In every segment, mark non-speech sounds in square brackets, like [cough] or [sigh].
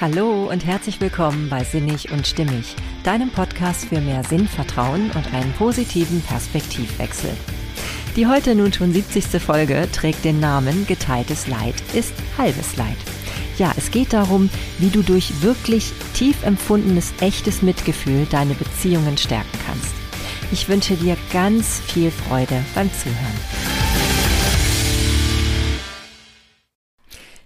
Hallo und herzlich willkommen bei Sinnig und Stimmig, deinem Podcast für mehr Sinnvertrauen und einen positiven Perspektivwechsel. Die heute nun schon 70. Folge trägt den Namen Geteiltes Leid ist halbes Leid. Ja, es geht darum, wie du durch wirklich tief empfundenes, echtes Mitgefühl deine Beziehungen stärken kannst. Ich wünsche dir ganz viel Freude beim Zuhören.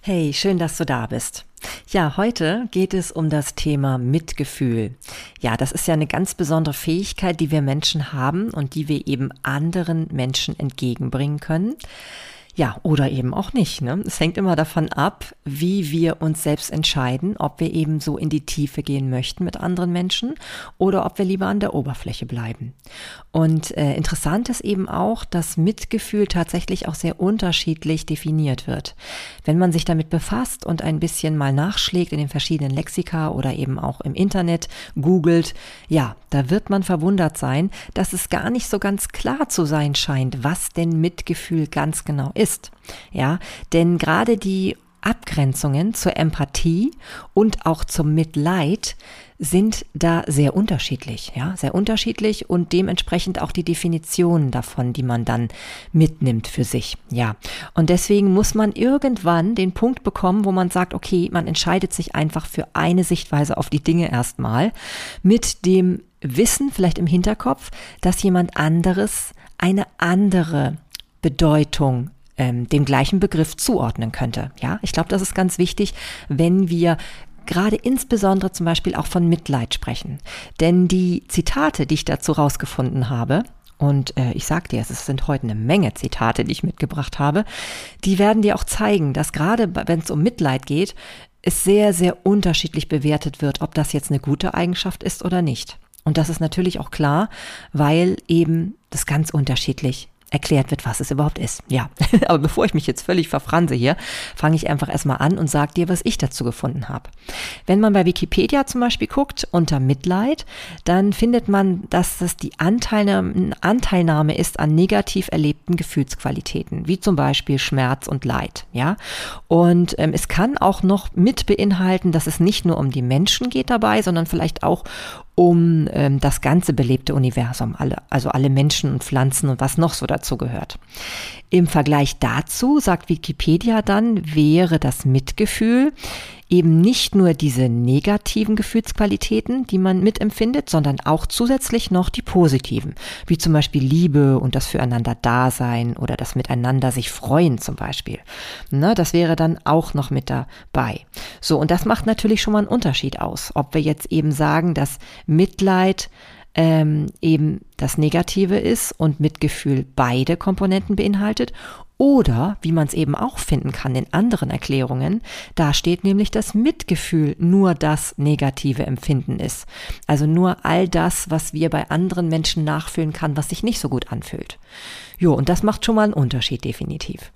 Hey, schön, dass du da bist. Ja, heute geht es um das Thema Mitgefühl. Ja, das ist ja eine ganz besondere Fähigkeit, die wir Menschen haben und die wir eben anderen Menschen entgegenbringen können. Ja, oder eben auch nicht. Ne? Es hängt immer davon ab, wie wir uns selbst entscheiden, ob wir eben so in die Tiefe gehen möchten mit anderen Menschen oder ob wir lieber an der Oberfläche bleiben. Und äh, interessant ist eben auch, dass Mitgefühl tatsächlich auch sehr unterschiedlich definiert wird. Wenn man sich damit befasst und ein bisschen mal nachschlägt in den verschiedenen Lexika oder eben auch im Internet googelt, ja, da wird man verwundert sein, dass es gar nicht so ganz klar zu sein scheint, was denn Mitgefühl ganz genau ist ist. Ja, denn gerade die Abgrenzungen zur Empathie und auch zum Mitleid sind da sehr unterschiedlich, ja, sehr unterschiedlich und dementsprechend auch die Definitionen davon, die man dann mitnimmt für sich, ja. Und deswegen muss man irgendwann den Punkt bekommen, wo man sagt, okay, man entscheidet sich einfach für eine Sichtweise auf die Dinge erstmal mit dem Wissen vielleicht im Hinterkopf, dass jemand anderes eine andere Bedeutung ähm, dem gleichen Begriff zuordnen könnte. Ja, ich glaube, das ist ganz wichtig, wenn wir gerade insbesondere zum Beispiel auch von Mitleid sprechen. Denn die Zitate, die ich dazu rausgefunden habe, und äh, ich sag dir, es sind heute eine Menge Zitate, die ich mitgebracht habe, die werden dir auch zeigen, dass gerade wenn es um Mitleid geht, es sehr, sehr unterschiedlich bewertet wird, ob das jetzt eine gute Eigenschaft ist oder nicht. Und das ist natürlich auch klar, weil eben das ganz unterschiedlich erklärt wird, was es überhaupt ist. Ja, [laughs] aber bevor ich mich jetzt völlig verfranse hier, fange ich einfach erstmal an und sage dir, was ich dazu gefunden habe. Wenn man bei Wikipedia zum Beispiel guckt unter Mitleid, dann findet man, dass das die Anteilnahme, ist an negativ erlebten Gefühlsqualitäten, wie zum Beispiel Schmerz und Leid. Ja, und ähm, es kann auch noch mit beinhalten, dass es nicht nur um die Menschen geht dabei, sondern vielleicht auch um ähm, das ganze belebte Universum, alle, also alle Menschen und Pflanzen und was noch so dazu gehört. Im Vergleich dazu, sagt Wikipedia dann, wäre das Mitgefühl eben nicht nur diese negativen Gefühlsqualitäten, die man mitempfindet, sondern auch zusätzlich noch die positiven, wie zum Beispiel Liebe und das Füreinander Dasein oder das Miteinander sich freuen zum Beispiel. Ne, das wäre dann auch noch mit dabei. So, und das macht natürlich schon mal einen Unterschied aus, ob wir jetzt eben sagen, dass Mitleid ähm, eben das Negative ist und Mitgefühl beide Komponenten beinhaltet oder, wie man es eben auch finden kann in anderen Erklärungen, da steht nämlich, dass Mitgefühl nur das negative Empfinden ist. Also nur all das, was wir bei anderen Menschen nachfühlen kann, was sich nicht so gut anfühlt. Jo, und das macht schon mal einen Unterschied definitiv.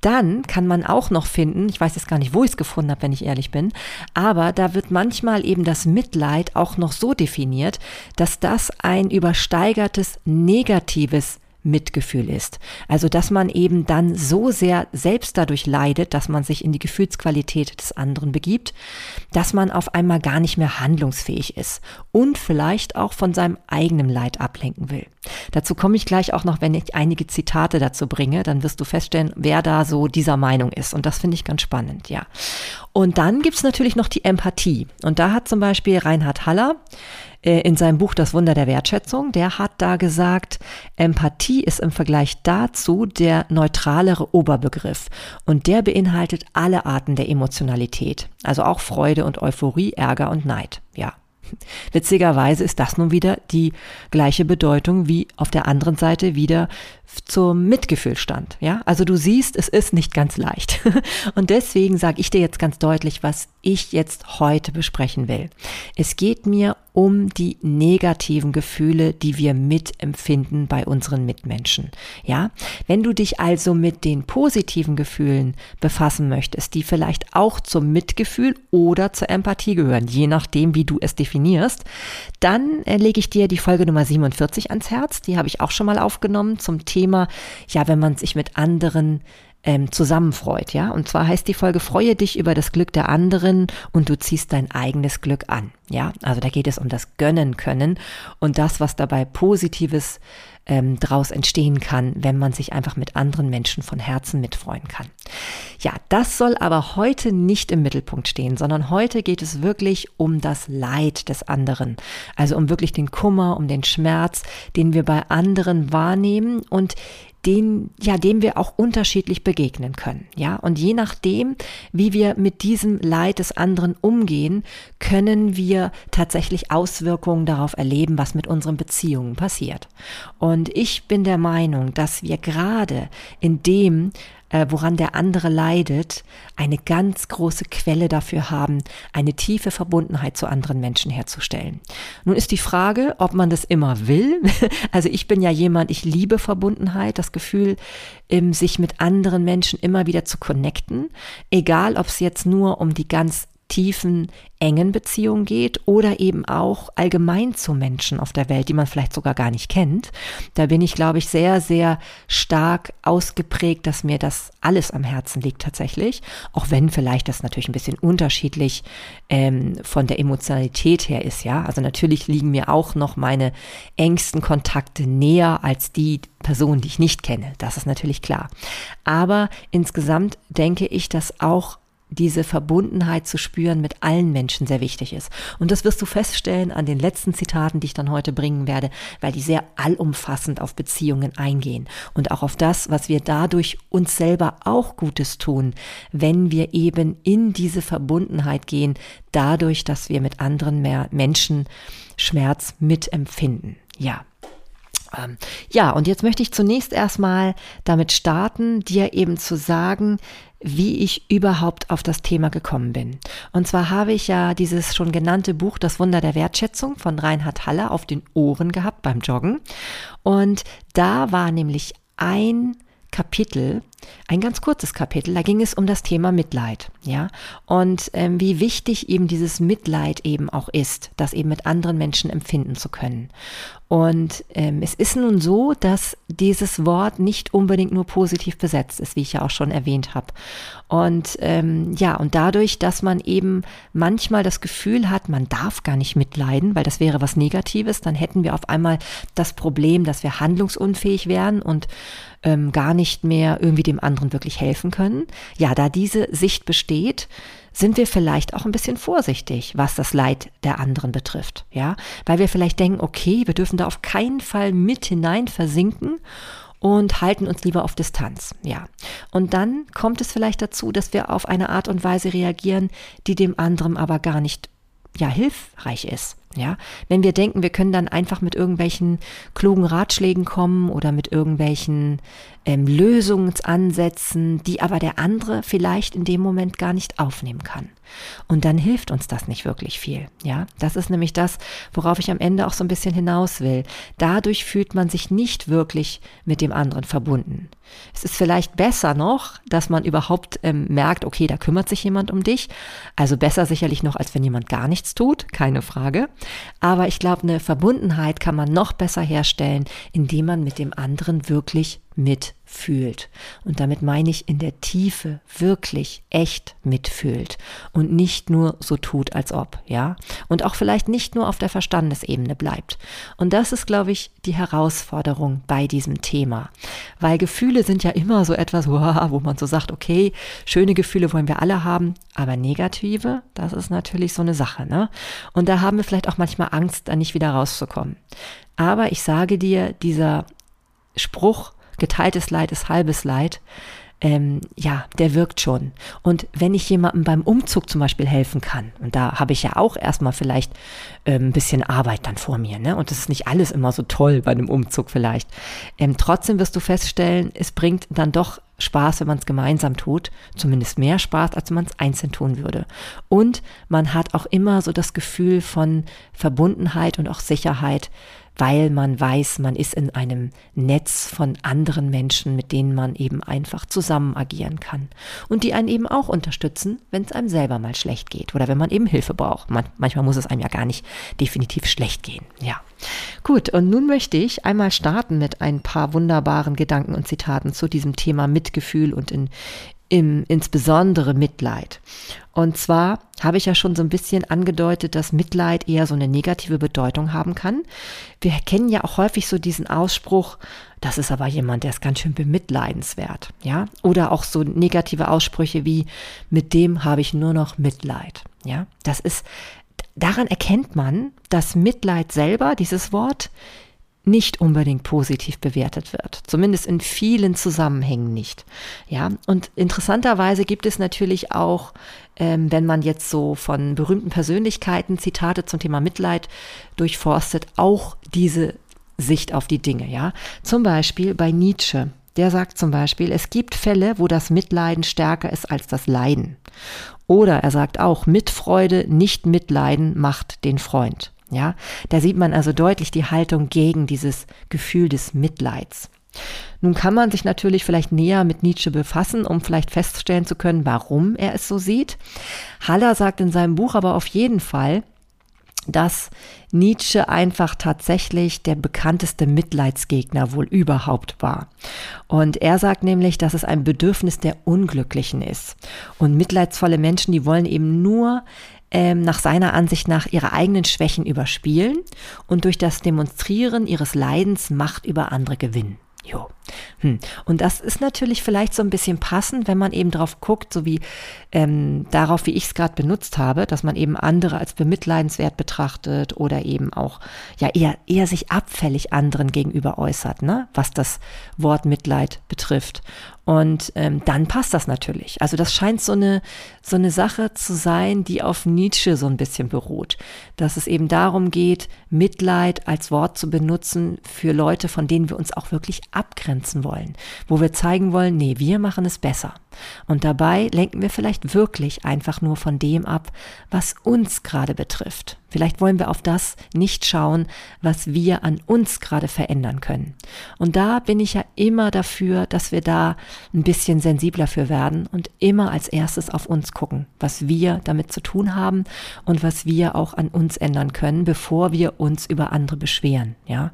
Dann kann man auch noch finden, ich weiß jetzt gar nicht, wo ich es gefunden habe, wenn ich ehrlich bin, aber da wird manchmal eben das Mitleid auch noch so definiert, dass das ein übersteigertes negatives Mitgefühl ist. Also, dass man eben dann so sehr selbst dadurch leidet, dass man sich in die Gefühlsqualität des anderen begibt, dass man auf einmal gar nicht mehr handlungsfähig ist und vielleicht auch von seinem eigenen Leid ablenken will. Dazu komme ich gleich auch noch, wenn ich einige Zitate dazu bringe, dann wirst du feststellen, wer da so dieser Meinung ist. Und das finde ich ganz spannend, ja. Und dann gibt's natürlich noch die Empathie. Und da hat zum Beispiel Reinhard Haller in seinem Buch Das Wunder der Wertschätzung, der hat da gesagt, Empathie ist im Vergleich dazu der neutralere Oberbegriff und der beinhaltet alle Arten der Emotionalität, also auch Freude und Euphorie, Ärger und Neid. Ja, Witzigerweise ist das nun wieder die gleiche Bedeutung wie auf der anderen Seite wieder zum Mitgefühl stand. Ja, also du siehst, es ist nicht ganz leicht. [laughs] Und deswegen sage ich dir jetzt ganz deutlich, was ich jetzt heute besprechen will. Es geht mir um die negativen Gefühle, die wir mitempfinden bei unseren Mitmenschen. Ja, wenn du dich also mit den positiven Gefühlen befassen möchtest, die vielleicht auch zum Mitgefühl oder zur Empathie gehören, je nachdem, wie du es definierst, dann äh, lege ich dir die Folge Nummer 47 ans Herz. Die habe ich auch schon mal aufgenommen zum Thema, ja, wenn man sich mit anderen ähm, zusammenfreut, ja. Und zwar heißt die Folge, freue dich über das Glück der anderen und du ziehst dein eigenes Glück an, ja. Also da geht es um das Gönnen können und das, was dabei Positives ähm, draus entstehen kann, wenn man sich einfach mit anderen Menschen von Herzen mitfreuen kann. Ja, das soll aber heute nicht im Mittelpunkt stehen, sondern heute geht es wirklich um das Leid des anderen. Also um wirklich den Kummer, um den Schmerz, den wir bei anderen wahrnehmen und den, ja, dem wir auch unterschiedlich begegnen können, ja. Und je nachdem, wie wir mit diesem Leid des anderen umgehen, können wir tatsächlich Auswirkungen darauf erleben, was mit unseren Beziehungen passiert. Und ich bin der Meinung, dass wir gerade in dem, äh, woran der andere leidet, eine ganz große Quelle dafür haben, eine tiefe Verbundenheit zu anderen Menschen herzustellen. Nun ist die Frage, ob man das immer will. [laughs] Also ich bin ja jemand, ich liebe Verbundenheit, das Gefühl, sich mit anderen Menschen immer wieder zu connecten, egal ob es jetzt nur um die ganz tiefen, engen Beziehungen geht oder eben auch allgemein zu Menschen auf der Welt, die man vielleicht sogar gar nicht kennt. Da bin ich, glaube ich, sehr, sehr stark ausgeprägt, dass mir das alles am Herzen liegt tatsächlich. Auch wenn vielleicht das natürlich ein bisschen unterschiedlich ähm, von der Emotionalität her ist, ja. Also natürlich liegen mir auch noch meine engsten Kontakte näher als die Personen, die ich nicht kenne. Das ist natürlich klar. Aber insgesamt denke ich, dass auch diese Verbundenheit zu spüren mit allen Menschen sehr wichtig ist. Und das wirst du feststellen an den letzten Zitaten, die ich dann heute bringen werde, weil die sehr allumfassend auf Beziehungen eingehen und auch auf das, was wir dadurch uns selber auch Gutes tun, wenn wir eben in diese Verbundenheit gehen, dadurch, dass wir mit anderen mehr Menschen Schmerz mitempfinden. Ja, ähm, ja, und jetzt möchte ich zunächst erstmal damit starten, dir eben zu sagen, wie ich überhaupt auf das Thema gekommen bin. Und zwar habe ich ja dieses schon genannte Buch Das Wunder der Wertschätzung von Reinhard Haller auf den Ohren gehabt beim Joggen. Und da war nämlich ein Kapitel, ein ganz kurzes Kapitel, da ging es um das Thema Mitleid, ja, und ähm, wie wichtig eben dieses Mitleid eben auch ist, das eben mit anderen Menschen empfinden zu können. Und ähm, es ist nun so, dass dieses Wort nicht unbedingt nur positiv besetzt ist, wie ich ja auch schon erwähnt habe. Und ähm, ja, und dadurch, dass man eben manchmal das Gefühl hat, man darf gar nicht mitleiden, weil das wäre was Negatives, dann hätten wir auf einmal das Problem, dass wir handlungsunfähig wären und ähm, gar nicht mehr irgendwie dem anderen wirklich helfen können. Ja, da diese Sicht besteht, sind wir vielleicht auch ein bisschen vorsichtig, was das Leid der anderen betrifft, ja, weil wir vielleicht denken, okay, wir dürfen da auf keinen Fall mit hinein versinken und halten uns lieber auf Distanz, ja. Und dann kommt es vielleicht dazu, dass wir auf eine Art und Weise reagieren, die dem anderen aber gar nicht ja hilfreich ist. Ja, wenn wir denken, wir können dann einfach mit irgendwelchen klugen Ratschlägen kommen oder mit irgendwelchen ähm, Lösungsansätzen, die aber der andere vielleicht in dem Moment gar nicht aufnehmen kann. Und dann hilft uns das nicht wirklich viel. Ja, das ist nämlich das, worauf ich am Ende auch so ein bisschen hinaus will. Dadurch fühlt man sich nicht wirklich mit dem anderen verbunden. Es ist vielleicht besser noch, dass man überhaupt ähm, merkt, okay, da kümmert sich jemand um dich. Also besser sicherlich noch, als wenn jemand gar nichts tut, keine Frage. Aber ich glaube, eine Verbundenheit kann man noch besser herstellen, indem man mit dem anderen wirklich mitfühlt. Und damit meine ich in der Tiefe wirklich echt mitfühlt und nicht nur so tut, als ob, ja. Und auch vielleicht nicht nur auf der Verstandesebene bleibt. Und das ist, glaube ich, die Herausforderung bei diesem Thema. Weil Gefühle sind ja immer so etwas, [laughs] wo man so sagt, okay, schöne Gefühle wollen wir alle haben, aber negative, das ist natürlich so eine Sache, ne? Und da haben wir vielleicht auch manchmal Angst, da nicht wieder rauszukommen. Aber ich sage dir, dieser Spruch, geteiltes Leid ist halbes Leid, ähm, ja, der wirkt schon. Und wenn ich jemandem beim Umzug zum Beispiel helfen kann, und da habe ich ja auch erstmal vielleicht ähm, ein bisschen Arbeit dann vor mir, ne? Und das ist nicht alles immer so toll bei einem Umzug vielleicht. Ähm, trotzdem wirst du feststellen, es bringt dann doch Spaß, wenn man es gemeinsam tut, zumindest mehr Spaß, als wenn man es einzeln tun würde. Und man hat auch immer so das Gefühl von Verbundenheit und auch Sicherheit, weil man weiß, man ist in einem Netz von anderen Menschen, mit denen man eben einfach zusammen agieren kann und die einen eben auch unterstützen, wenn es einem selber mal schlecht geht oder wenn man eben Hilfe braucht. Man, manchmal muss es einem ja gar nicht definitiv schlecht gehen. Ja. Gut, und nun möchte ich einmal starten mit ein paar wunderbaren Gedanken und Zitaten zu diesem Thema Mitgefühl und in, im, insbesondere Mitleid. Und zwar habe ich ja schon so ein bisschen angedeutet, dass Mitleid eher so eine negative Bedeutung haben kann. Wir kennen ja auch häufig so diesen Ausspruch, das ist aber jemand, der ist ganz schön bemitleidenswert, ja? Oder auch so negative Aussprüche wie, mit dem habe ich nur noch Mitleid, ja? Das ist, daran erkennt man, dass Mitleid selber, dieses Wort, nicht unbedingt positiv bewertet wird. Zumindest in vielen Zusammenhängen nicht. Ja, und interessanterweise gibt es natürlich auch, ähm, wenn man jetzt so von berühmten Persönlichkeiten Zitate zum Thema Mitleid durchforstet, auch diese Sicht auf die Dinge. Ja, zum Beispiel bei Nietzsche. Der sagt zum Beispiel, es gibt Fälle, wo das Mitleiden stärker ist als das Leiden. Oder er sagt auch, Mitfreude, nicht Mitleiden macht den Freund. Ja, da sieht man also deutlich die Haltung gegen dieses Gefühl des Mitleids. Nun kann man sich natürlich vielleicht näher mit Nietzsche befassen, um vielleicht feststellen zu können, warum er es so sieht. Haller sagt in seinem Buch aber auf jeden Fall, dass Nietzsche einfach tatsächlich der bekannteste Mitleidsgegner wohl überhaupt war. Und er sagt nämlich, dass es ein Bedürfnis der Unglücklichen ist. Und mitleidsvolle Menschen, die wollen eben nur ähm, nach seiner Ansicht nach ihre eigenen Schwächen überspielen und durch das Demonstrieren ihres Leidens Macht über andere gewinnen. Jo. Hm. Und das ist natürlich vielleicht so ein bisschen passend, wenn man eben drauf guckt, so wie ähm, darauf, wie ich es gerade benutzt habe, dass man eben andere als bemitleidenswert betrachtet oder eben auch ja eher, eher sich abfällig anderen gegenüber äußert, ne, was das Wort Mitleid betrifft. Und ähm, dann passt das natürlich. Also das scheint so eine, so eine Sache zu sein, die auf Nietzsche so ein bisschen beruht. Dass es eben darum geht, Mitleid als Wort zu benutzen für Leute, von denen wir uns auch wirklich abgrenzen wollen. Wo wir zeigen wollen, nee, wir machen es besser. Und dabei lenken wir vielleicht wirklich einfach nur von dem ab, was uns gerade betrifft. Vielleicht wollen wir auf das nicht schauen, was wir an uns gerade verändern können. Und da bin ich ja immer dafür, dass wir da ein bisschen sensibler für werden und immer als erstes auf uns gucken, was wir damit zu tun haben und was wir auch an uns ändern können, bevor wir uns über andere beschweren. Ja.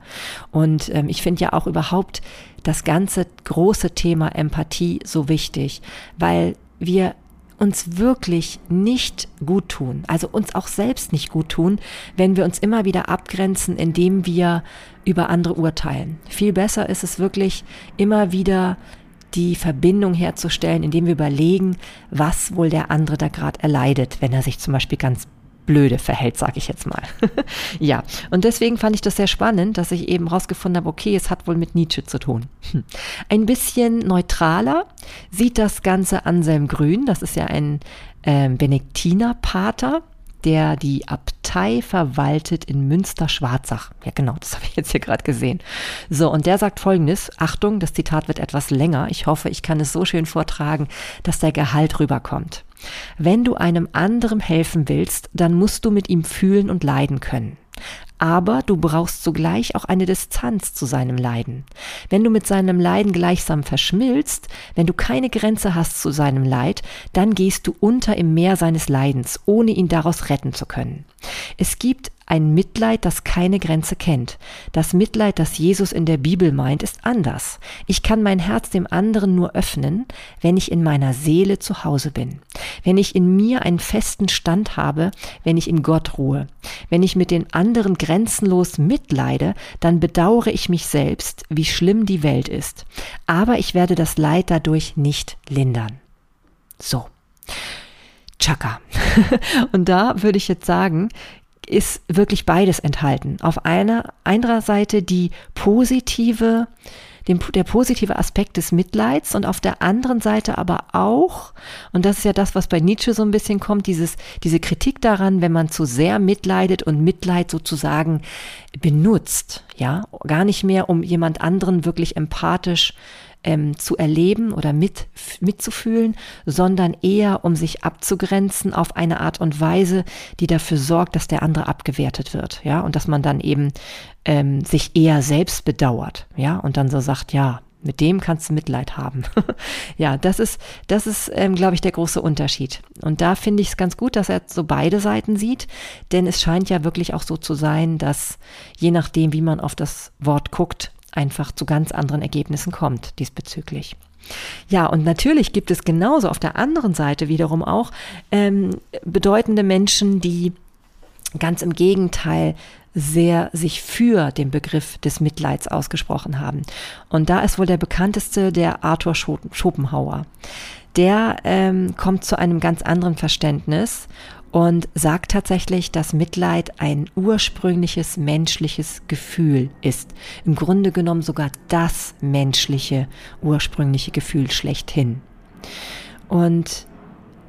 Und ähm, ich finde ja auch überhaupt das ganze große Thema Empathie so wichtig, weil wir uns wirklich nicht gut tun, also uns auch selbst nicht gut tun, wenn wir uns immer wieder abgrenzen, indem wir über andere urteilen. Viel besser ist es wirklich immer wieder die Verbindung herzustellen, indem wir überlegen, was wohl der andere da gerade erleidet, wenn er sich zum Beispiel ganz blöde verhält, sage ich jetzt mal. [laughs] ja, und deswegen fand ich das sehr spannend, dass ich eben rausgefunden habe, okay, es hat wohl mit Nietzsche zu tun. Hm. Ein bisschen neutraler sieht das Ganze Anselm Grün, das ist ja ein äh, Benediktinerpater, der die Abtei verwaltet in Münster-Schwarzach. Ja, genau, das [laughs] habe ich jetzt hier gerade gesehen. So, und der sagt folgendes: Achtung, das Zitat wird etwas länger. Ich hoffe, ich kann es so schön vortragen, dass der Gehalt rüberkommt. Wenn du einem anderen helfen willst, dann musst du mit ihm fühlen und leiden können aber du brauchst zugleich auch eine Distanz zu seinem Leiden. Wenn du mit seinem Leiden gleichsam verschmilzt, wenn du keine Grenze hast zu seinem Leid, dann gehst du unter im Meer seines Leidens, ohne ihn daraus retten zu können. Es gibt ein Mitleid, das keine Grenze kennt. Das Mitleid, das Jesus in der Bibel meint, ist anders. Ich kann mein Herz dem anderen nur öffnen, wenn ich in meiner Seele zu Hause bin. Wenn ich in mir einen festen Stand habe, wenn ich in Gott ruhe. Wenn ich mit den anderen grenzenlos mitleide, dann bedauere ich mich selbst, wie schlimm die Welt ist. Aber ich werde das Leid dadurch nicht lindern. So. Chaka. [laughs] Und da würde ich jetzt sagen, ist wirklich beides enthalten. Auf einer, einer Seite die positive, dem, der positive Aspekt des Mitleids und auf der anderen Seite aber auch, und das ist ja das, was bei Nietzsche so ein bisschen kommt, dieses, diese Kritik daran, wenn man zu sehr mitleidet und Mitleid sozusagen benutzt, ja, gar nicht mehr, um jemand anderen wirklich empathisch ähm, zu erleben oder mit, mitzufühlen, sondern eher um sich abzugrenzen auf eine Art und Weise, die dafür sorgt, dass der andere abgewertet wird, ja, und dass man dann eben ähm, sich eher selbst bedauert, ja, und dann so sagt, ja, Mit dem kannst du Mitleid haben. [laughs] ja, das ist, das ist, ähm, glaube ich, der große Unterschied. Und da finde ich es ganz gut, dass er so beide Seiten sieht, denn es scheint ja wirklich auch so zu sein, dass je nachdem, wie man auf das Wort guckt, einfach zu ganz anderen Ergebnissen kommt diesbezüglich. Ja, und natürlich gibt es genauso auf der anderen Seite wiederum auch ähm, bedeutende Menschen, die ganz im Gegenteil sehr sich für den Begriff des Mitleids ausgesprochen haben. Und da ist wohl der bekannteste der Arthur Schopenhauer. Der ähm, kommt zu einem ganz anderen Verständnis und sagt tatsächlich, dass Mitleid ein ursprüngliches menschliches Gefühl ist. Im Grunde genommen sogar das menschliche ursprüngliche Gefühl schlechthin. Und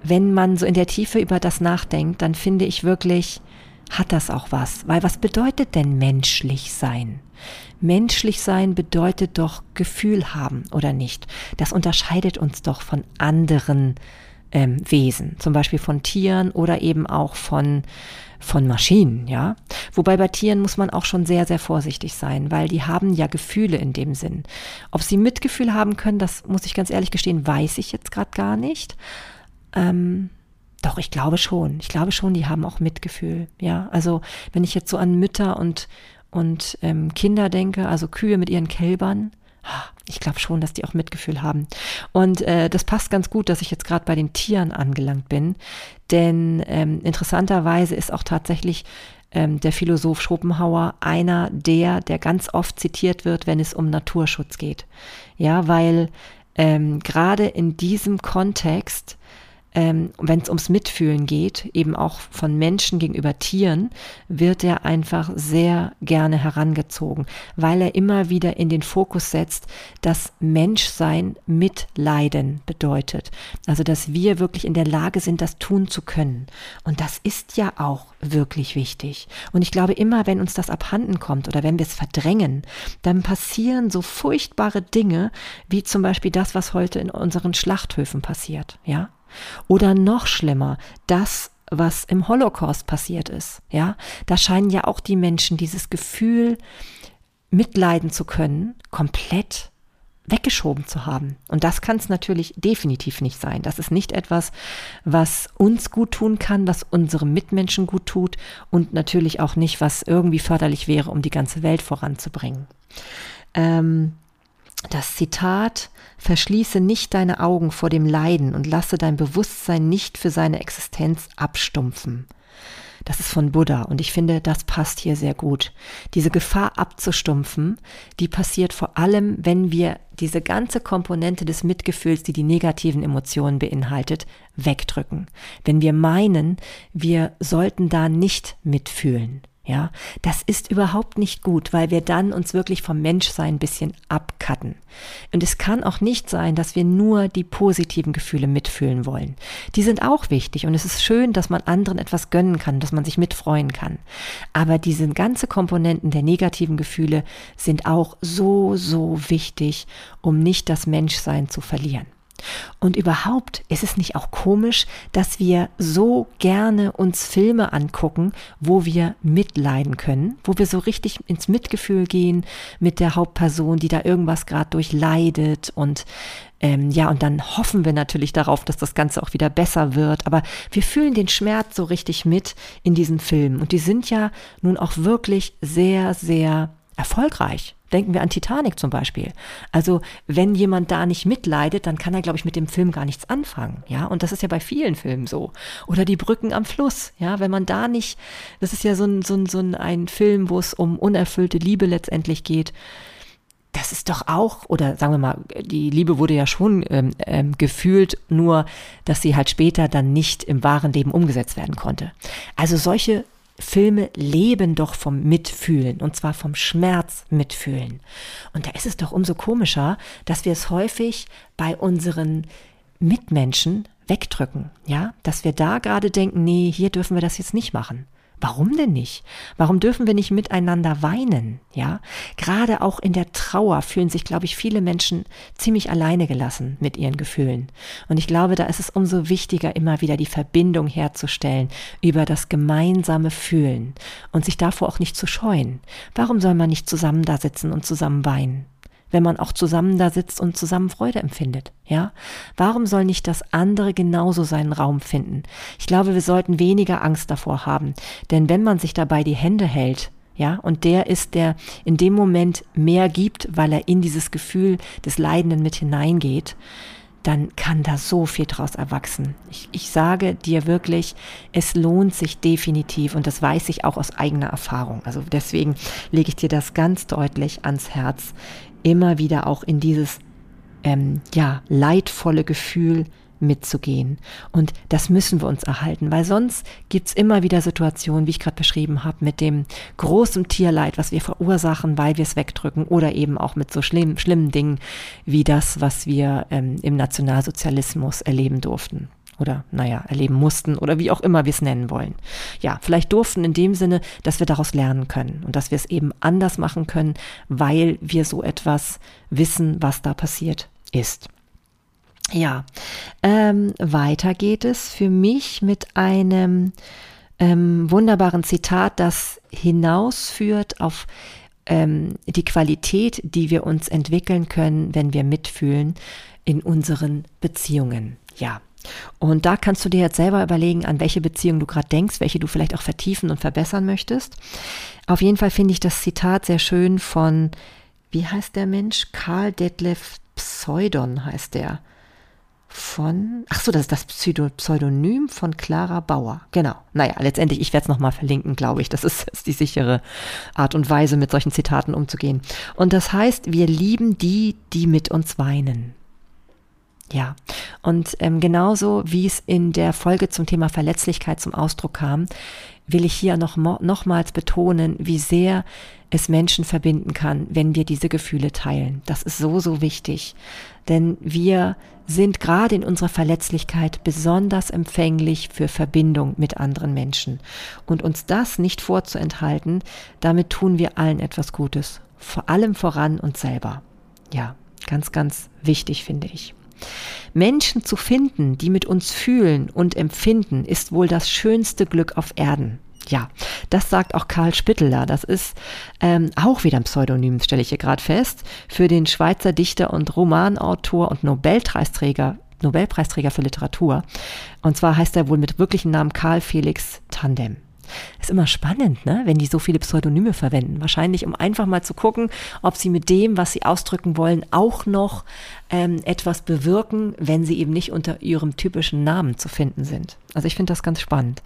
wenn man so in der Tiefe über das nachdenkt, dann finde ich wirklich, hat das auch was. Weil was bedeutet denn menschlich sein? Menschlich sein bedeutet doch Gefühl haben oder nicht. Das unterscheidet uns doch von anderen ähm, Wesen, zum Beispiel von Tieren oder eben auch von von Maschinen, ja. Wobei bei Tieren muss man auch schon sehr, sehr vorsichtig sein, weil die haben ja Gefühle in dem Sinn. Ob sie Mitgefühl haben können, das muss ich ganz ehrlich gestehen, weiß ich jetzt gerade gar nicht. Ähm, doch, ich glaube schon. Ich glaube schon, die haben auch Mitgefühl. Ja, also wenn ich jetzt so an Mütter und, und ähm, Kinder denke, also Kühe mit ihren Kälbern, ich glaube schon, dass die auch Mitgefühl haben. Und äh, das passt ganz gut, dass ich jetzt gerade bei den Tieren angelangt bin. Denn ähm, interessanterweise ist auch tatsächlich ähm, der Philosoph Schopenhauer einer der, der ganz oft zitiert wird, wenn es um Naturschutz geht. Ja, weil ähm, gerade in diesem Kontext ähm, wenn es ums Mitfühlen geht, eben auch von Menschen gegenüber Tieren, wird er einfach sehr gerne herangezogen, weil er immer wieder in den Fokus setzt, dass Menschsein Mitleiden bedeutet. Also, dass wir wirklich in der Lage sind, das tun zu können. Und das ist ja auch wirklich wichtig. Und ich glaube, immer wenn uns das abhanden kommt oder wenn wir es verdrängen, dann passieren so furchtbare Dinge, wie zum Beispiel das, was heute in unseren Schlachthöfen passiert, ja? Oder noch schlimmer, das, was im Holocaust passiert ist. Ja, da scheinen ja auch die Menschen dieses Gefühl mitleiden zu können, komplett weggeschoben zu haben. Und das kann es natürlich definitiv nicht sein. Das ist nicht etwas, was uns gut tun kann, was unseren Mitmenschen gut tut und natürlich auch nicht, was irgendwie förderlich wäre, um die ganze Welt voranzubringen. Ähm, das Zitat, verschließe nicht deine Augen vor dem Leiden und lasse dein Bewusstsein nicht für seine Existenz abstumpfen. Das ist von Buddha und ich finde, das passt hier sehr gut. Diese Gefahr abzustumpfen, die passiert vor allem, wenn wir diese ganze Komponente des Mitgefühls, die die negativen Emotionen beinhaltet, wegdrücken. Wenn wir meinen, wir sollten da nicht mitfühlen. Ja, das ist überhaupt nicht gut, weil wir dann uns wirklich vom Menschsein ein bisschen abkatten. Und es kann auch nicht sein, dass wir nur die positiven Gefühle mitfühlen wollen. Die sind auch wichtig und es ist schön, dass man anderen etwas gönnen kann, dass man sich mitfreuen kann. Aber diese ganze Komponenten der negativen Gefühle sind auch so, so wichtig, um nicht das Menschsein zu verlieren. Und überhaupt ist es nicht auch komisch, dass wir so gerne uns Filme angucken, wo wir mitleiden können, wo wir so richtig ins Mitgefühl gehen mit der Hauptperson, die da irgendwas gerade durchleidet und ähm, ja, und dann hoffen wir natürlich darauf, dass das Ganze auch wieder besser wird. Aber wir fühlen den Schmerz so richtig mit in diesen Filmen. Und die sind ja nun auch wirklich sehr, sehr erfolgreich. Denken wir an Titanic zum Beispiel. Also wenn jemand da nicht mitleidet, dann kann er, glaube ich, mit dem Film gar nichts anfangen. Ja, und das ist ja bei vielen Filmen so. Oder die Brücken am Fluss. Ja, wenn man da nicht, das ist ja so ein, so ein, so ein, Film, wo es um unerfüllte Liebe letztendlich geht. Das ist doch auch, oder sagen wir mal, die Liebe wurde ja schon ähm, ähm, gefühlt, nur dass sie halt später dann nicht im wahren Leben umgesetzt werden konnte. Also solche Filme leben doch vom Mitfühlen und zwar vom Schmerz mitfühlen. Und da ist es doch umso komischer, dass wir es häufig bei unseren Mitmenschen wegdrücken, ja, dass wir da gerade denken, nee, hier dürfen wir das jetzt nicht machen. Warum denn nicht? Warum dürfen wir nicht miteinander weinen? Ja, gerade auch in der Trauer fühlen sich, glaube ich, viele Menschen ziemlich alleine gelassen mit ihren Gefühlen. Und ich glaube, da ist es umso wichtiger, immer wieder die Verbindung herzustellen über das gemeinsame Fühlen und sich davor auch nicht zu scheuen. Warum soll man nicht zusammen da sitzen und zusammen weinen? Wenn man auch zusammen da sitzt und zusammen Freude empfindet. Ja? Warum soll nicht das andere genauso seinen Raum finden? Ich glaube, wir sollten weniger Angst davor haben. Denn wenn man sich dabei die Hände hält, ja, und der ist, der in dem Moment mehr gibt, weil er in dieses Gefühl des Leidenden mit hineingeht, dann kann da so viel draus erwachsen. Ich, ich sage dir wirklich, es lohnt sich definitiv und das weiß ich auch aus eigener Erfahrung. Also deswegen lege ich dir das ganz deutlich ans Herz, immer wieder auch in dieses ähm, ja leidvolle Gefühl mitzugehen. Und das müssen wir uns erhalten, weil sonst gibt's immer wieder Situationen, wie ich gerade beschrieben habe, mit dem großen Tierleid, was wir verursachen, weil wir es wegdrücken oder eben auch mit so schlimm, schlimmen Dingen wie das, was wir ähm, im Nationalsozialismus erleben durften oder naja, erleben mussten oder wie auch immer wir es nennen wollen. Ja, vielleicht durften in dem Sinne, dass wir daraus lernen können und dass wir es eben anders machen können, weil wir so etwas wissen, was da passiert ist. Ja, ähm, weiter geht es für mich mit einem ähm, wunderbaren Zitat, das hinausführt auf ähm, die Qualität, die wir uns entwickeln können, wenn wir mitfühlen in unseren Beziehungen. Ja. Und da kannst du dir jetzt selber überlegen, an welche Beziehung du gerade denkst, welche du vielleicht auch vertiefen und verbessern möchtest. Auf jeden Fall finde ich das Zitat sehr schön von, wie heißt der Mensch? Karl Detlef Pseudon heißt der von, ach so, das ist das Pseudonym von Clara Bauer. Genau. Naja, letztendlich, ich werde es nochmal verlinken, glaube ich. Das ist, ist die sichere Art und Weise, mit solchen Zitaten umzugehen. Und das heißt, wir lieben die, die mit uns weinen. Ja, und ähm, genauso wie es in der Folge zum Thema Verletzlichkeit zum Ausdruck kam, will ich hier noch, nochmals betonen, wie sehr es Menschen verbinden kann, wenn wir diese Gefühle teilen. Das ist so, so wichtig. Denn wir sind gerade in unserer Verletzlichkeit besonders empfänglich für Verbindung mit anderen Menschen. Und uns das nicht vorzuenthalten, damit tun wir allen etwas Gutes. Vor allem voran uns selber. Ja, ganz, ganz wichtig finde ich. Menschen zu finden, die mit uns fühlen und empfinden, ist wohl das schönste Glück auf Erden. Ja, das sagt auch Karl Spitteler. Das ist ähm, auch wieder ein Pseudonym, stelle ich hier gerade fest, für den Schweizer Dichter und Romanautor und Nobelpreisträger, Nobelpreisträger für Literatur. Und zwar heißt er wohl mit wirklichen Namen Karl Felix Tandem. Ist immer spannend, ne? wenn die so viele Pseudonyme verwenden. Wahrscheinlich, um einfach mal zu gucken, ob sie mit dem, was sie ausdrücken wollen, auch noch ähm, etwas bewirken, wenn sie eben nicht unter ihrem typischen Namen zu finden sind. Also ich finde das ganz spannend.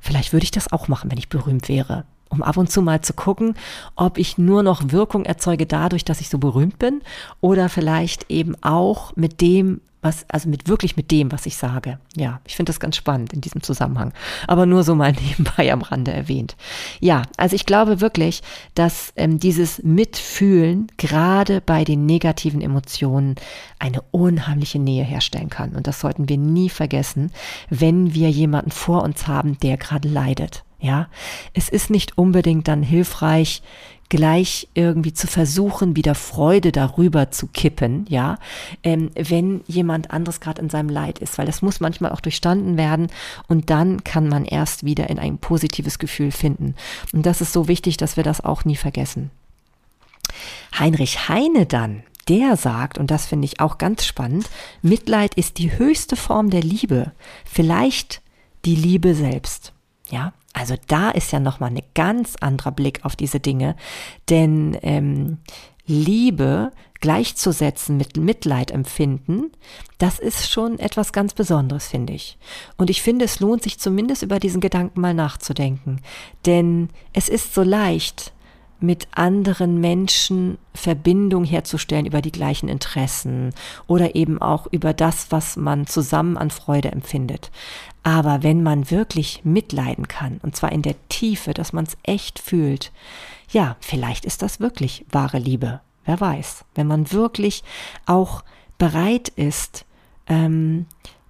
Vielleicht würde ich das auch machen, wenn ich berühmt wäre um ab und zu mal zu gucken, ob ich nur noch Wirkung erzeuge dadurch, dass ich so berühmt bin oder vielleicht eben auch mit dem, was, also mit wirklich mit dem, was ich sage. Ja, ich finde das ganz spannend in diesem Zusammenhang. Aber nur so mal [laughs] nebenbei am Rande erwähnt. Ja, also ich glaube wirklich, dass ähm, dieses Mitfühlen gerade bei den negativen Emotionen eine unheimliche Nähe herstellen kann. Und das sollten wir nie vergessen, wenn wir jemanden vor uns haben, der gerade leidet. Ja, es ist nicht unbedingt dann hilfreich, gleich irgendwie zu versuchen, wieder Freude darüber zu kippen, ja, ähm, wenn jemand anderes gerade in seinem Leid ist, weil das muss manchmal auch durchstanden werden und dann kann man erst wieder in ein positives Gefühl finden. Und das ist so wichtig, dass wir das auch nie vergessen. Heinrich Heine dann, der sagt, und das finde ich auch ganz spannend, Mitleid ist die höchste Form der Liebe, vielleicht die Liebe selbst. Ja, also da ist ja nochmal ein ganz anderer Blick auf diese Dinge, denn ähm, Liebe gleichzusetzen mit Mitleid empfinden, das ist schon etwas ganz Besonderes, finde ich. Und ich finde, es lohnt sich zumindest über diesen Gedanken mal nachzudenken, denn es ist so leicht, mit anderen Menschen Verbindung herzustellen über die gleichen Interessen oder eben auch über das, was man zusammen an Freude empfindet. Aber wenn man wirklich mitleiden kann, und zwar in der Tiefe, dass man es echt fühlt, ja, vielleicht ist das wirklich wahre Liebe. Wer weiß. Wenn man wirklich auch bereit ist, ähm,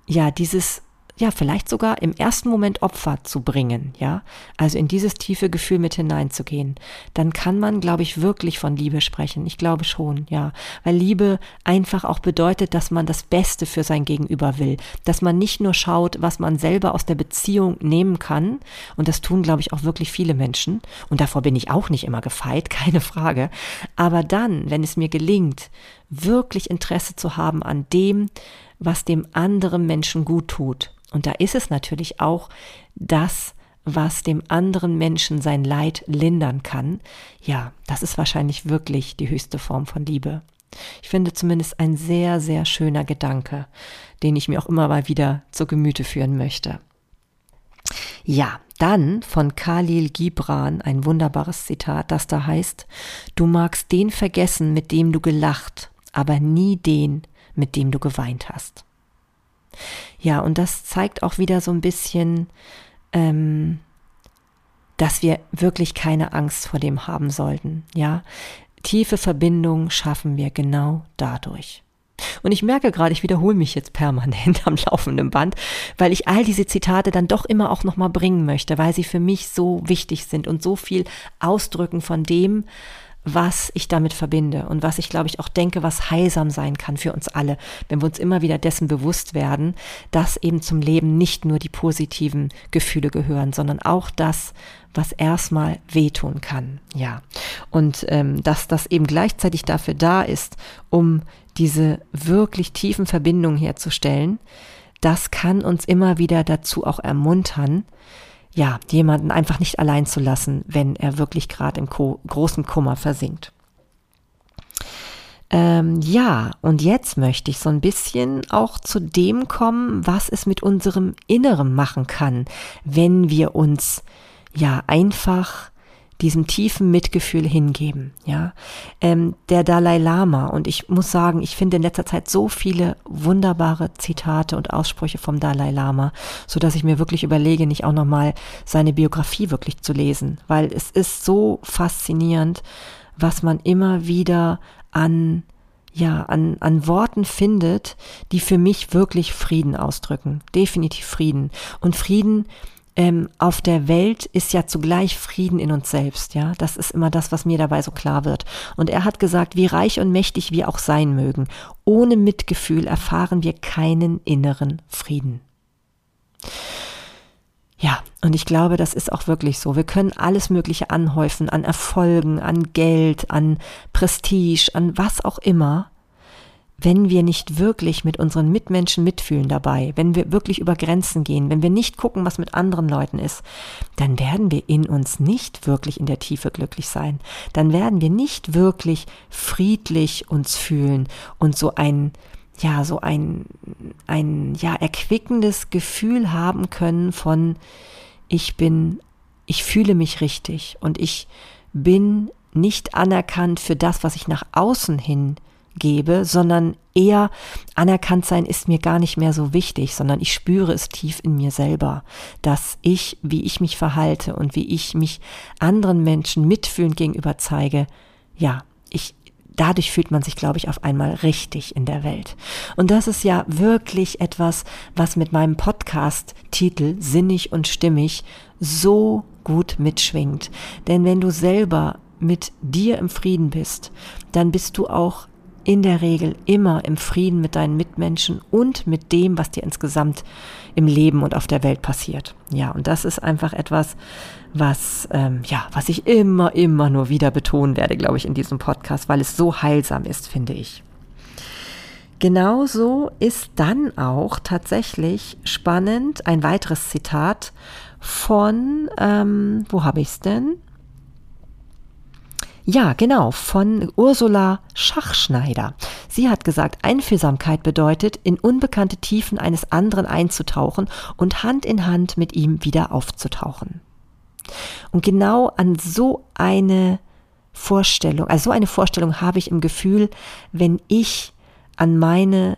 ja, dieses ja, vielleicht sogar im ersten Moment Opfer zu bringen, ja, also in dieses tiefe Gefühl mit hineinzugehen, dann kann man, glaube ich, wirklich von Liebe sprechen. Ich glaube schon, ja, weil Liebe einfach auch bedeutet, dass man das Beste für sein Gegenüber will, dass man nicht nur schaut, was man selber aus der Beziehung nehmen kann, und das tun, glaube ich, auch wirklich viele Menschen, und davor bin ich auch nicht immer gefeit, [laughs] keine Frage, aber dann, wenn es mir gelingt, wirklich Interesse zu haben an dem, was dem anderen Menschen gut tut, und da ist es natürlich auch das, was dem anderen Menschen sein Leid lindern kann. Ja, das ist wahrscheinlich wirklich die höchste Form von Liebe. Ich finde zumindest ein sehr, sehr schöner Gedanke, den ich mir auch immer mal wieder zur Gemüte führen möchte. Ja, dann von Khalil Gibran ein wunderbares Zitat, das da heißt, du magst den vergessen, mit dem du gelacht, aber nie den, mit dem du geweint hast. Ja, und das zeigt auch wieder so ein bisschen, ähm, dass wir wirklich keine Angst vor dem haben sollten. Ja, tiefe Verbindungen schaffen wir genau dadurch. Und ich merke gerade, ich wiederhole mich jetzt permanent [laughs] am laufenden Band, weil ich all diese Zitate dann doch immer auch nochmal bringen möchte, weil sie für mich so wichtig sind und so viel ausdrücken von dem, was ich damit verbinde und was ich, glaube ich, auch denke, was heilsam sein kann für uns alle, wenn wir uns immer wieder dessen bewusst werden, dass eben zum Leben nicht nur die positiven Gefühle gehören, sondern auch das, was erstmal wehtun kann. Ja. Und ähm, dass das eben gleichzeitig dafür da ist, um diese wirklich tiefen Verbindungen herzustellen, das kann uns immer wieder dazu auch ermuntern, ja, jemanden einfach nicht allein zu lassen, wenn er wirklich gerade im großen Kummer versinkt. Ähm, ja, und jetzt möchte ich so ein bisschen auch zu dem kommen, was es mit unserem Inneren machen kann, wenn wir uns ja einfach diesem tiefen Mitgefühl hingeben. Ja, ähm, der Dalai Lama und ich muss sagen, ich finde in letzter Zeit so viele wunderbare Zitate und Aussprüche vom Dalai Lama, so dass ich mir wirklich überlege, nicht auch noch mal seine Biografie wirklich zu lesen, weil es ist so faszinierend, was man immer wieder an ja, an, an Worten findet, die für mich wirklich Frieden ausdrücken. Definitiv Frieden. Und Frieden ähm, auf der Welt ist ja zugleich Frieden in uns selbst, ja. Das ist immer das, was mir dabei so klar wird. Und er hat gesagt, wie reich und mächtig wir auch sein mögen, ohne Mitgefühl erfahren wir keinen inneren Frieden. Ja, und ich glaube, das ist auch wirklich so. Wir können alles Mögliche anhäufen an Erfolgen, an Geld, an Prestige, an was auch immer wenn wir nicht wirklich mit unseren Mitmenschen mitfühlen dabei, wenn wir wirklich über Grenzen gehen, wenn wir nicht gucken, was mit anderen Leuten ist, dann werden wir in uns nicht wirklich in der Tiefe glücklich sein. Dann werden wir nicht wirklich friedlich uns fühlen und so ein, ja, so ein, ein, ja, erquickendes Gefühl haben können von, ich bin, ich fühle mich richtig und ich bin nicht anerkannt für das, was ich nach außen hin gebe, sondern eher anerkannt sein ist mir gar nicht mehr so wichtig, sondern ich spüre es tief in mir selber, dass ich, wie ich mich verhalte und wie ich mich anderen Menschen mitfühlend gegenüber zeige, ja, ich, dadurch fühlt man sich, glaube ich, auf einmal richtig in der Welt. Und das ist ja wirklich etwas, was mit meinem Podcast-Titel Sinnig und Stimmig so gut mitschwingt. Denn wenn du selber mit dir im Frieden bist, dann bist du auch in der Regel immer im Frieden mit deinen Mitmenschen und mit dem, was dir insgesamt im Leben und auf der Welt passiert. Ja, und das ist einfach etwas, was, ähm, ja, was ich immer, immer nur wieder betonen werde, glaube ich, in diesem Podcast, weil es so heilsam ist, finde ich. Genauso ist dann auch tatsächlich spannend ein weiteres Zitat von, ähm, wo habe ich es denn? Ja, genau, von Ursula Schachschneider. Sie hat gesagt, Einfühlsamkeit bedeutet, in unbekannte Tiefen eines anderen einzutauchen und Hand in Hand mit ihm wieder aufzutauchen. Und genau an so eine Vorstellung, also so eine Vorstellung habe ich im Gefühl, wenn ich an meine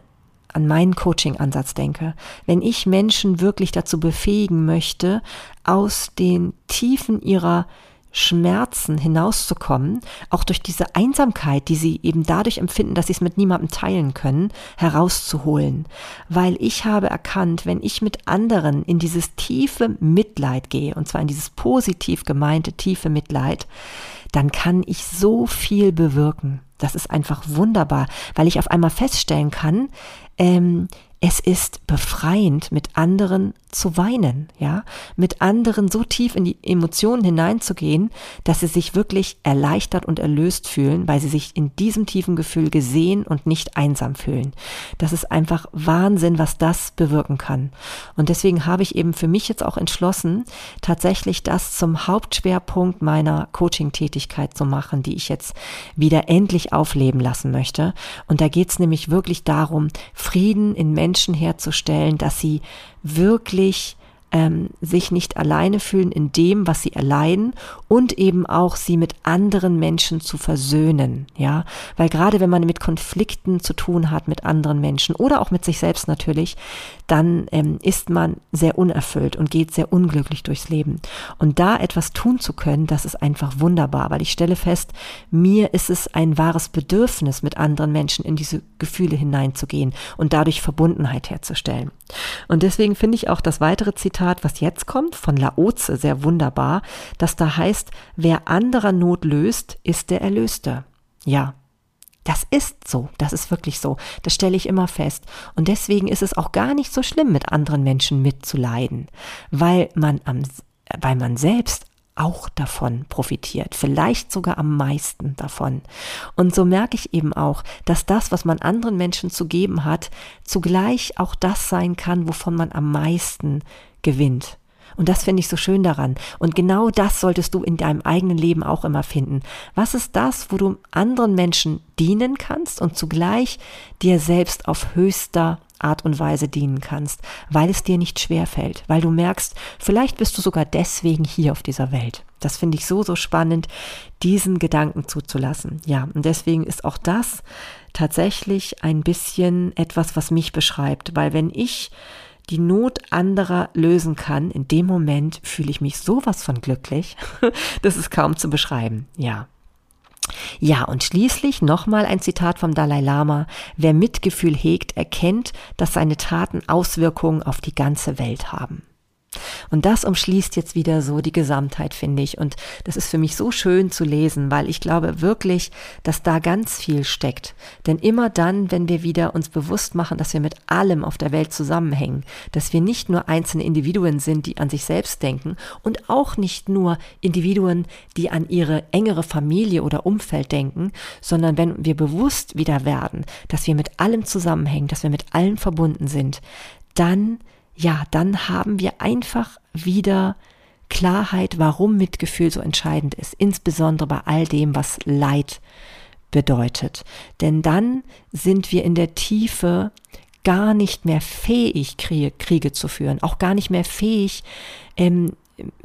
an meinen Coaching-Ansatz denke, wenn ich Menschen wirklich dazu befähigen möchte, aus den Tiefen ihrer Schmerzen hinauszukommen, auch durch diese Einsamkeit, die sie eben dadurch empfinden, dass sie es mit niemandem teilen können, herauszuholen. Weil ich habe erkannt, wenn ich mit anderen in dieses tiefe Mitleid gehe, und zwar in dieses positiv gemeinte tiefe Mitleid, dann kann ich so viel bewirken. Das ist einfach wunderbar, weil ich auf einmal feststellen kann, ähm, es ist befreiend, mit anderen zu weinen, ja, mit anderen so tief in die Emotionen hineinzugehen, dass sie sich wirklich erleichtert und erlöst fühlen, weil sie sich in diesem tiefen Gefühl gesehen und nicht einsam fühlen. Das ist einfach Wahnsinn, was das bewirken kann. Und deswegen habe ich eben für mich jetzt auch entschlossen, tatsächlich das zum Hauptschwerpunkt meiner Coaching-Tätigkeit zu machen, die ich jetzt wieder endlich aufleben lassen möchte. Und da geht es nämlich wirklich darum, Frieden in Menschen Menschen herzustellen, dass sie wirklich ähm, sich nicht alleine fühlen in dem, was sie erleiden und eben auch sie mit anderen Menschen zu versöhnen, ja, weil gerade wenn man mit Konflikten zu tun hat mit anderen Menschen oder auch mit sich selbst natürlich, dann ähm, ist man sehr unerfüllt und geht sehr unglücklich durchs Leben. Und da etwas tun zu können, das ist einfach wunderbar, weil ich stelle fest, mir ist es ein wahres Bedürfnis, mit anderen Menschen in diese Gefühle hineinzugehen und dadurch Verbundenheit herzustellen. Und deswegen finde ich auch das weitere Zitat, was jetzt kommt, von Laoze sehr wunderbar, das da heißt, wer anderer Not löst, ist der Erlöste. Ja, das ist so, das ist wirklich so. Das stelle ich immer fest. Und deswegen ist es auch gar nicht so schlimm, mit anderen Menschen mitzuleiden, weil man am, weil man selbst auch davon profitiert, vielleicht sogar am meisten davon. Und so merke ich eben auch, dass das, was man anderen Menschen zu geben hat, zugleich auch das sein kann, wovon man am meisten gewinnt. Und das finde ich so schön daran. Und genau das solltest du in deinem eigenen Leben auch immer finden. Was ist das, wo du anderen Menschen dienen kannst und zugleich dir selbst auf höchster Art und Weise dienen kannst, weil es dir nicht schwer fällt, weil du merkst, vielleicht bist du sogar deswegen hier auf dieser Welt. Das finde ich so, so spannend, diesen Gedanken zuzulassen. Ja, und deswegen ist auch das tatsächlich ein bisschen etwas, was mich beschreibt, weil wenn ich die Not anderer lösen kann, in dem Moment fühle ich mich sowas von glücklich. [laughs] das ist kaum zu beschreiben. Ja. Ja, und schließlich nochmal ein Zitat vom Dalai Lama. Wer Mitgefühl hegt, erkennt, dass seine Taten Auswirkungen auf die ganze Welt haben. Und das umschließt jetzt wieder so die Gesamtheit, finde ich. Und das ist für mich so schön zu lesen, weil ich glaube wirklich, dass da ganz viel steckt. Denn immer dann, wenn wir wieder uns bewusst machen, dass wir mit allem auf der Welt zusammenhängen, dass wir nicht nur einzelne Individuen sind, die an sich selbst denken und auch nicht nur Individuen, die an ihre engere Familie oder Umfeld denken, sondern wenn wir bewusst wieder werden, dass wir mit allem zusammenhängen, dass wir mit allen verbunden sind, dann ja, dann haben wir einfach wieder Klarheit, warum Mitgefühl so entscheidend ist, insbesondere bei all dem, was Leid bedeutet. Denn dann sind wir in der Tiefe gar nicht mehr fähig, Kriege, Kriege zu führen, auch gar nicht mehr fähig, ähm,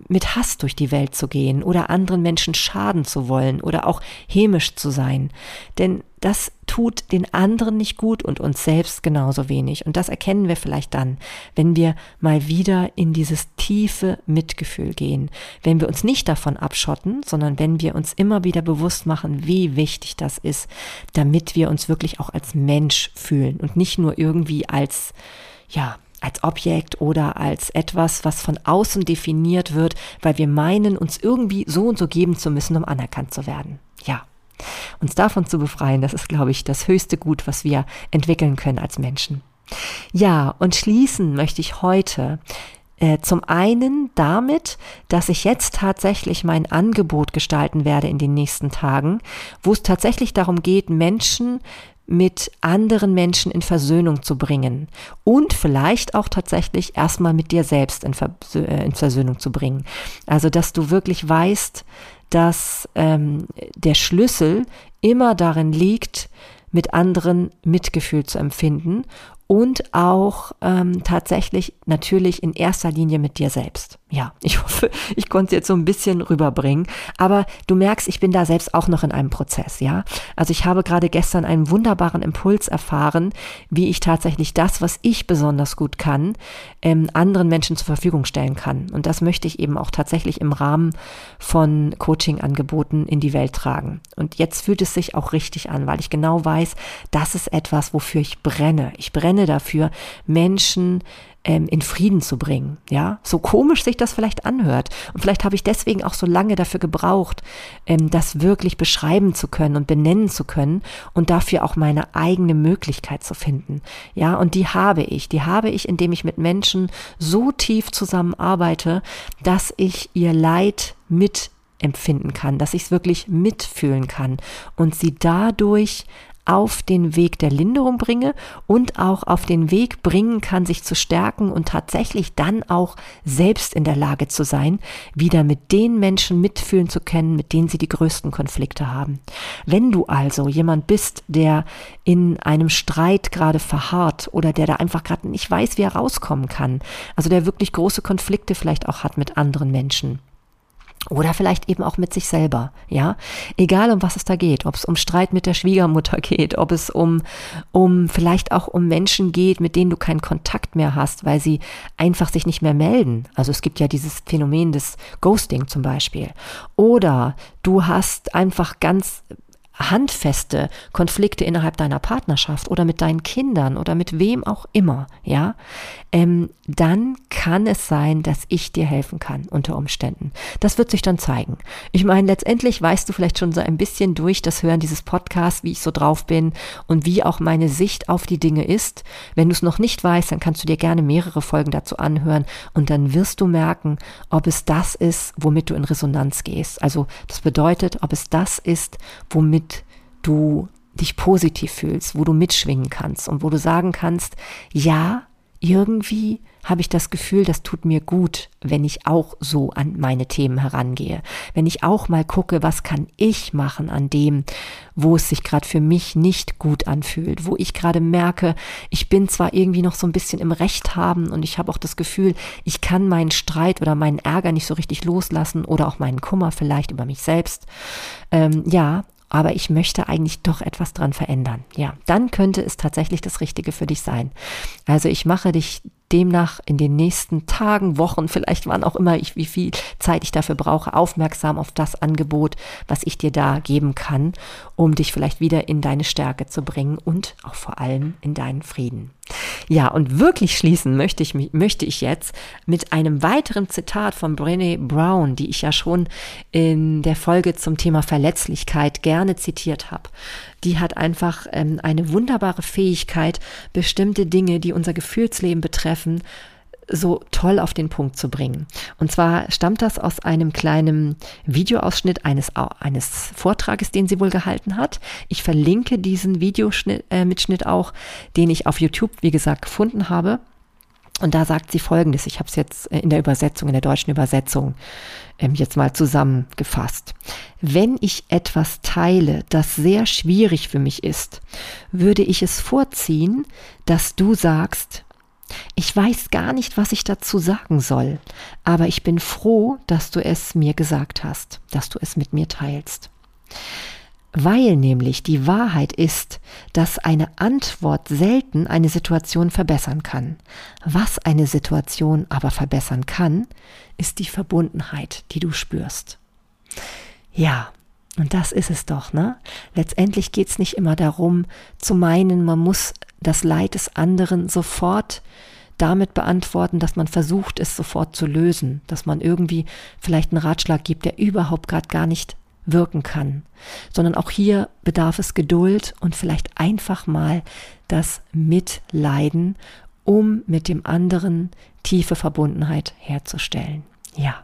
mit Hass durch die Welt zu gehen oder anderen Menschen schaden zu wollen oder auch hämisch zu sein. Denn das tut den anderen nicht gut und uns selbst genauso wenig. Und das erkennen wir vielleicht dann, wenn wir mal wieder in dieses tiefe Mitgefühl gehen, wenn wir uns nicht davon abschotten, sondern wenn wir uns immer wieder bewusst machen, wie wichtig das ist, damit wir uns wirklich auch als Mensch fühlen und nicht nur irgendwie als, ja, als Objekt oder als etwas, was von außen definiert wird, weil wir meinen, uns irgendwie so und so geben zu müssen, um anerkannt zu werden. Ja. Uns davon zu befreien, das ist, glaube ich, das höchste Gut, was wir entwickeln können als Menschen. Ja, und schließen möchte ich heute äh, zum einen damit, dass ich jetzt tatsächlich mein Angebot gestalten werde in den nächsten Tagen, wo es tatsächlich darum geht, Menschen mit anderen Menschen in Versöhnung zu bringen und vielleicht auch tatsächlich erstmal mit dir selbst in, Versö äh, in Versöhnung zu bringen. Also, dass du wirklich weißt, dass ähm, der Schlüssel immer darin liegt, mit anderen Mitgefühl zu empfinden und auch ähm, tatsächlich natürlich in erster Linie mit dir selbst. Ja, [laughs] ich hoffe, ich konnte es jetzt so ein bisschen rüberbringen. Aber du merkst, ich bin da selbst auch noch in einem Prozess, ja. Also ich habe gerade gestern einen wunderbaren Impuls erfahren, wie ich tatsächlich das, was ich besonders gut kann, ähm, anderen Menschen zur Verfügung stellen kann. Und das möchte ich eben auch tatsächlich im Rahmen von Coaching-Angeboten in die Welt tragen. Und jetzt fühlt es sich auch richtig an, weil ich genau weiß, das ist etwas, wofür ich brenne. Ich brenne dafür, Menschen ähm, in Frieden zu bringen. Ja, so komisch sich das vielleicht anhört. Und vielleicht habe ich deswegen auch so lange dafür gebraucht, ähm, das wirklich beschreiben zu können und benennen zu können und dafür auch meine eigene Möglichkeit zu finden. Ja, und die habe ich. Die habe ich, indem ich mit Menschen so tief zusammenarbeite, dass ich ihr Leid mit empfinden kann, dass ich es wirklich mitfühlen kann und sie dadurch auf den Weg der Linderung bringe und auch auf den Weg bringen kann, sich zu stärken und tatsächlich dann auch selbst in der Lage zu sein, wieder mit den Menschen mitfühlen zu können, mit denen sie die größten Konflikte haben. Wenn du also jemand bist, der in einem Streit gerade verharrt oder der da einfach gerade nicht weiß, wie er rauskommen kann, also der wirklich große Konflikte vielleicht auch hat mit anderen Menschen, oder vielleicht eben auch mit sich selber, ja. Egal um was es da geht, ob es um Streit mit der Schwiegermutter [laughs] geht, ob es um, um vielleicht auch um Menschen geht, mit denen du keinen Kontakt mehr hast, weil sie einfach sich nicht mehr melden. Also es gibt ja dieses Phänomen des Ghosting zum Beispiel. Oder du hast einfach ganz handfeste Konflikte innerhalb deiner Partnerschaft oder mit deinen Kindern oder mit wem auch immer, ja, ähm, dann kann es sein, dass ich dir helfen kann unter Umständen. Das wird sich dann zeigen. Ich meine, letztendlich weißt du vielleicht schon so ein bisschen durch das Hören dieses Podcasts, wie ich so drauf bin und wie auch meine Sicht auf die Dinge ist. Wenn du es noch nicht weißt, dann kannst du dir gerne mehrere Folgen dazu anhören und dann wirst du merken, ob es das ist, womit du in Resonanz gehst. Also das bedeutet, ob es das ist, womit du dich positiv fühlst, wo du mitschwingen kannst und wo du sagen kannst, ja, irgendwie habe ich das Gefühl, das tut mir gut, wenn ich auch so an meine Themen herangehe. Wenn ich auch mal gucke, was kann ich machen an dem, wo es sich gerade für mich nicht gut anfühlt, wo ich gerade merke, ich bin zwar irgendwie noch so ein bisschen im Recht haben und ich habe auch das Gefühl, ich kann meinen Streit oder meinen Ärger nicht so richtig loslassen oder auch meinen Kummer vielleicht über mich selbst. Ähm, ja, aber ich möchte eigentlich doch etwas dran verändern. Ja, dann könnte es tatsächlich das Richtige für dich sein. Also ich mache dich demnach in den nächsten Tagen, Wochen, vielleicht wann auch immer ich, wie viel Zeit ich dafür brauche, aufmerksam auf das Angebot, was ich dir da geben kann, um dich vielleicht wieder in deine Stärke zu bringen und auch vor allem in deinen Frieden. Ja, und wirklich schließen möchte ich, möchte ich jetzt mit einem weiteren Zitat von Brené Brown, die ich ja schon in der Folge zum Thema Verletzlichkeit gerne zitiert habe. Die hat einfach ähm, eine wunderbare Fähigkeit, bestimmte Dinge, die unser Gefühlsleben betreffen, so toll auf den Punkt zu bringen. Und zwar stammt das aus einem kleinen Videoausschnitt eines, eines Vortrages, den sie wohl gehalten hat. Ich verlinke diesen Videomitschnitt äh, auch, den ich auf YouTube, wie gesagt, gefunden habe. Und da sagt sie Folgendes, ich habe es jetzt äh, in der Übersetzung, in der deutschen Übersetzung ähm, jetzt mal zusammengefasst. Wenn ich etwas teile, das sehr schwierig für mich ist, würde ich es vorziehen, dass du sagst, ich weiß gar nicht, was ich dazu sagen soll, aber ich bin froh, dass du es mir gesagt hast, dass du es mit mir teilst. Weil nämlich die Wahrheit ist, dass eine Antwort selten eine Situation verbessern kann. Was eine Situation aber verbessern kann, ist die Verbundenheit, die du spürst. Ja, und das ist es doch, ne? Letztendlich geht es nicht immer darum, zu meinen, man muss das Leid des anderen sofort damit beantworten, dass man versucht, es sofort zu lösen, dass man irgendwie vielleicht einen Ratschlag gibt, der überhaupt gerade gar nicht wirken kann, sondern auch hier bedarf es Geduld und vielleicht einfach mal das Mitleiden, um mit dem anderen tiefe Verbundenheit herzustellen. Ja.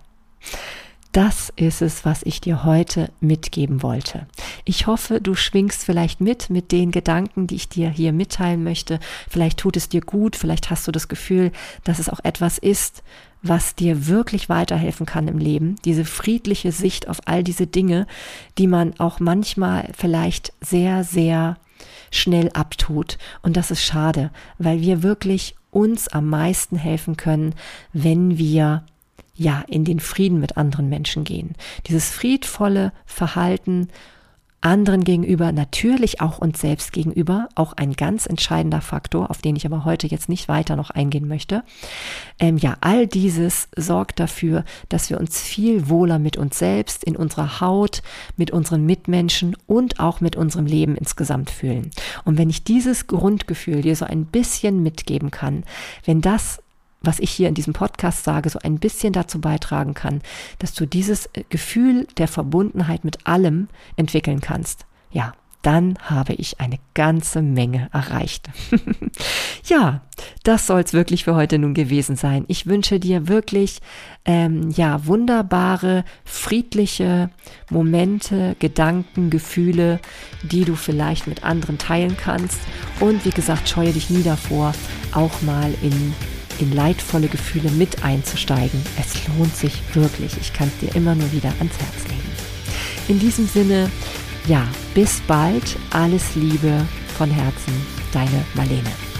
Das ist es, was ich dir heute mitgeben wollte. Ich hoffe, du schwingst vielleicht mit mit den Gedanken, die ich dir hier mitteilen möchte. Vielleicht tut es dir gut, vielleicht hast du das Gefühl, dass es auch etwas ist, was dir wirklich weiterhelfen kann im Leben. Diese friedliche Sicht auf all diese Dinge, die man auch manchmal vielleicht sehr, sehr schnell abtut. Und das ist schade, weil wir wirklich uns am meisten helfen können, wenn wir ja in den Frieden mit anderen Menschen gehen. Dieses friedvolle Verhalten anderen gegenüber, natürlich auch uns selbst gegenüber, auch ein ganz entscheidender Faktor, auf den ich aber heute jetzt nicht weiter noch eingehen möchte. Ähm, ja, all dieses sorgt dafür, dass wir uns viel wohler mit uns selbst, in unserer Haut, mit unseren Mitmenschen und auch mit unserem Leben insgesamt fühlen. Und wenn ich dieses Grundgefühl dir so ein bisschen mitgeben kann, wenn das was ich hier in diesem Podcast sage, so ein bisschen dazu beitragen kann, dass du dieses äh, Gefühl der Verbundenheit mit allem entwickeln kannst. Ja, dann habe ich eine ganze Menge erreicht. [laughs] ja, das soll es wirklich für heute nun gewesen sein. Ich wünsche dir wirklich ähm, ja wunderbare, friedliche Momente, Gedanken, Gefühle, die du vielleicht mit anderen teilen kannst. Und wie gesagt, scheue dich nie davor, auch mal in in leidvolle Gefühle mit einzusteigen. Es lohnt sich wirklich. Ich kann es dir immer nur wieder ans Herz legen. In diesem Sinne, ja, bis bald. Alles Liebe von Herzen, deine Marlene.